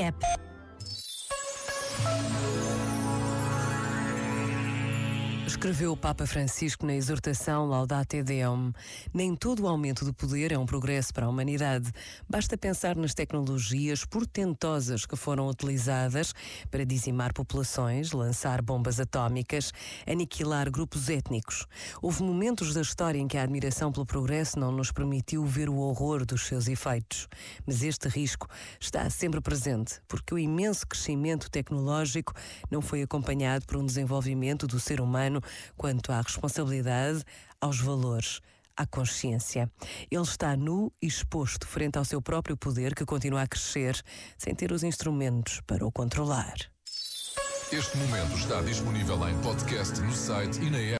app. Escreveu o Papa Francisco na exortação Laudate Deum. Nem todo o aumento do poder é um progresso para a humanidade. Basta pensar nas tecnologias portentosas que foram utilizadas para dizimar populações, lançar bombas atómicas, aniquilar grupos étnicos. Houve momentos da história em que a admiração pelo progresso não nos permitiu ver o horror dos seus efeitos. Mas este risco está sempre presente, porque o imenso crescimento tecnológico não foi acompanhado por um desenvolvimento do ser humano quanto à responsabilidade, aos valores à consciência. Ele está nu e exposto frente ao seu próprio poder que continua a crescer, sem ter os instrumentos para o controlar. Este momento está disponível em podcast no site e na.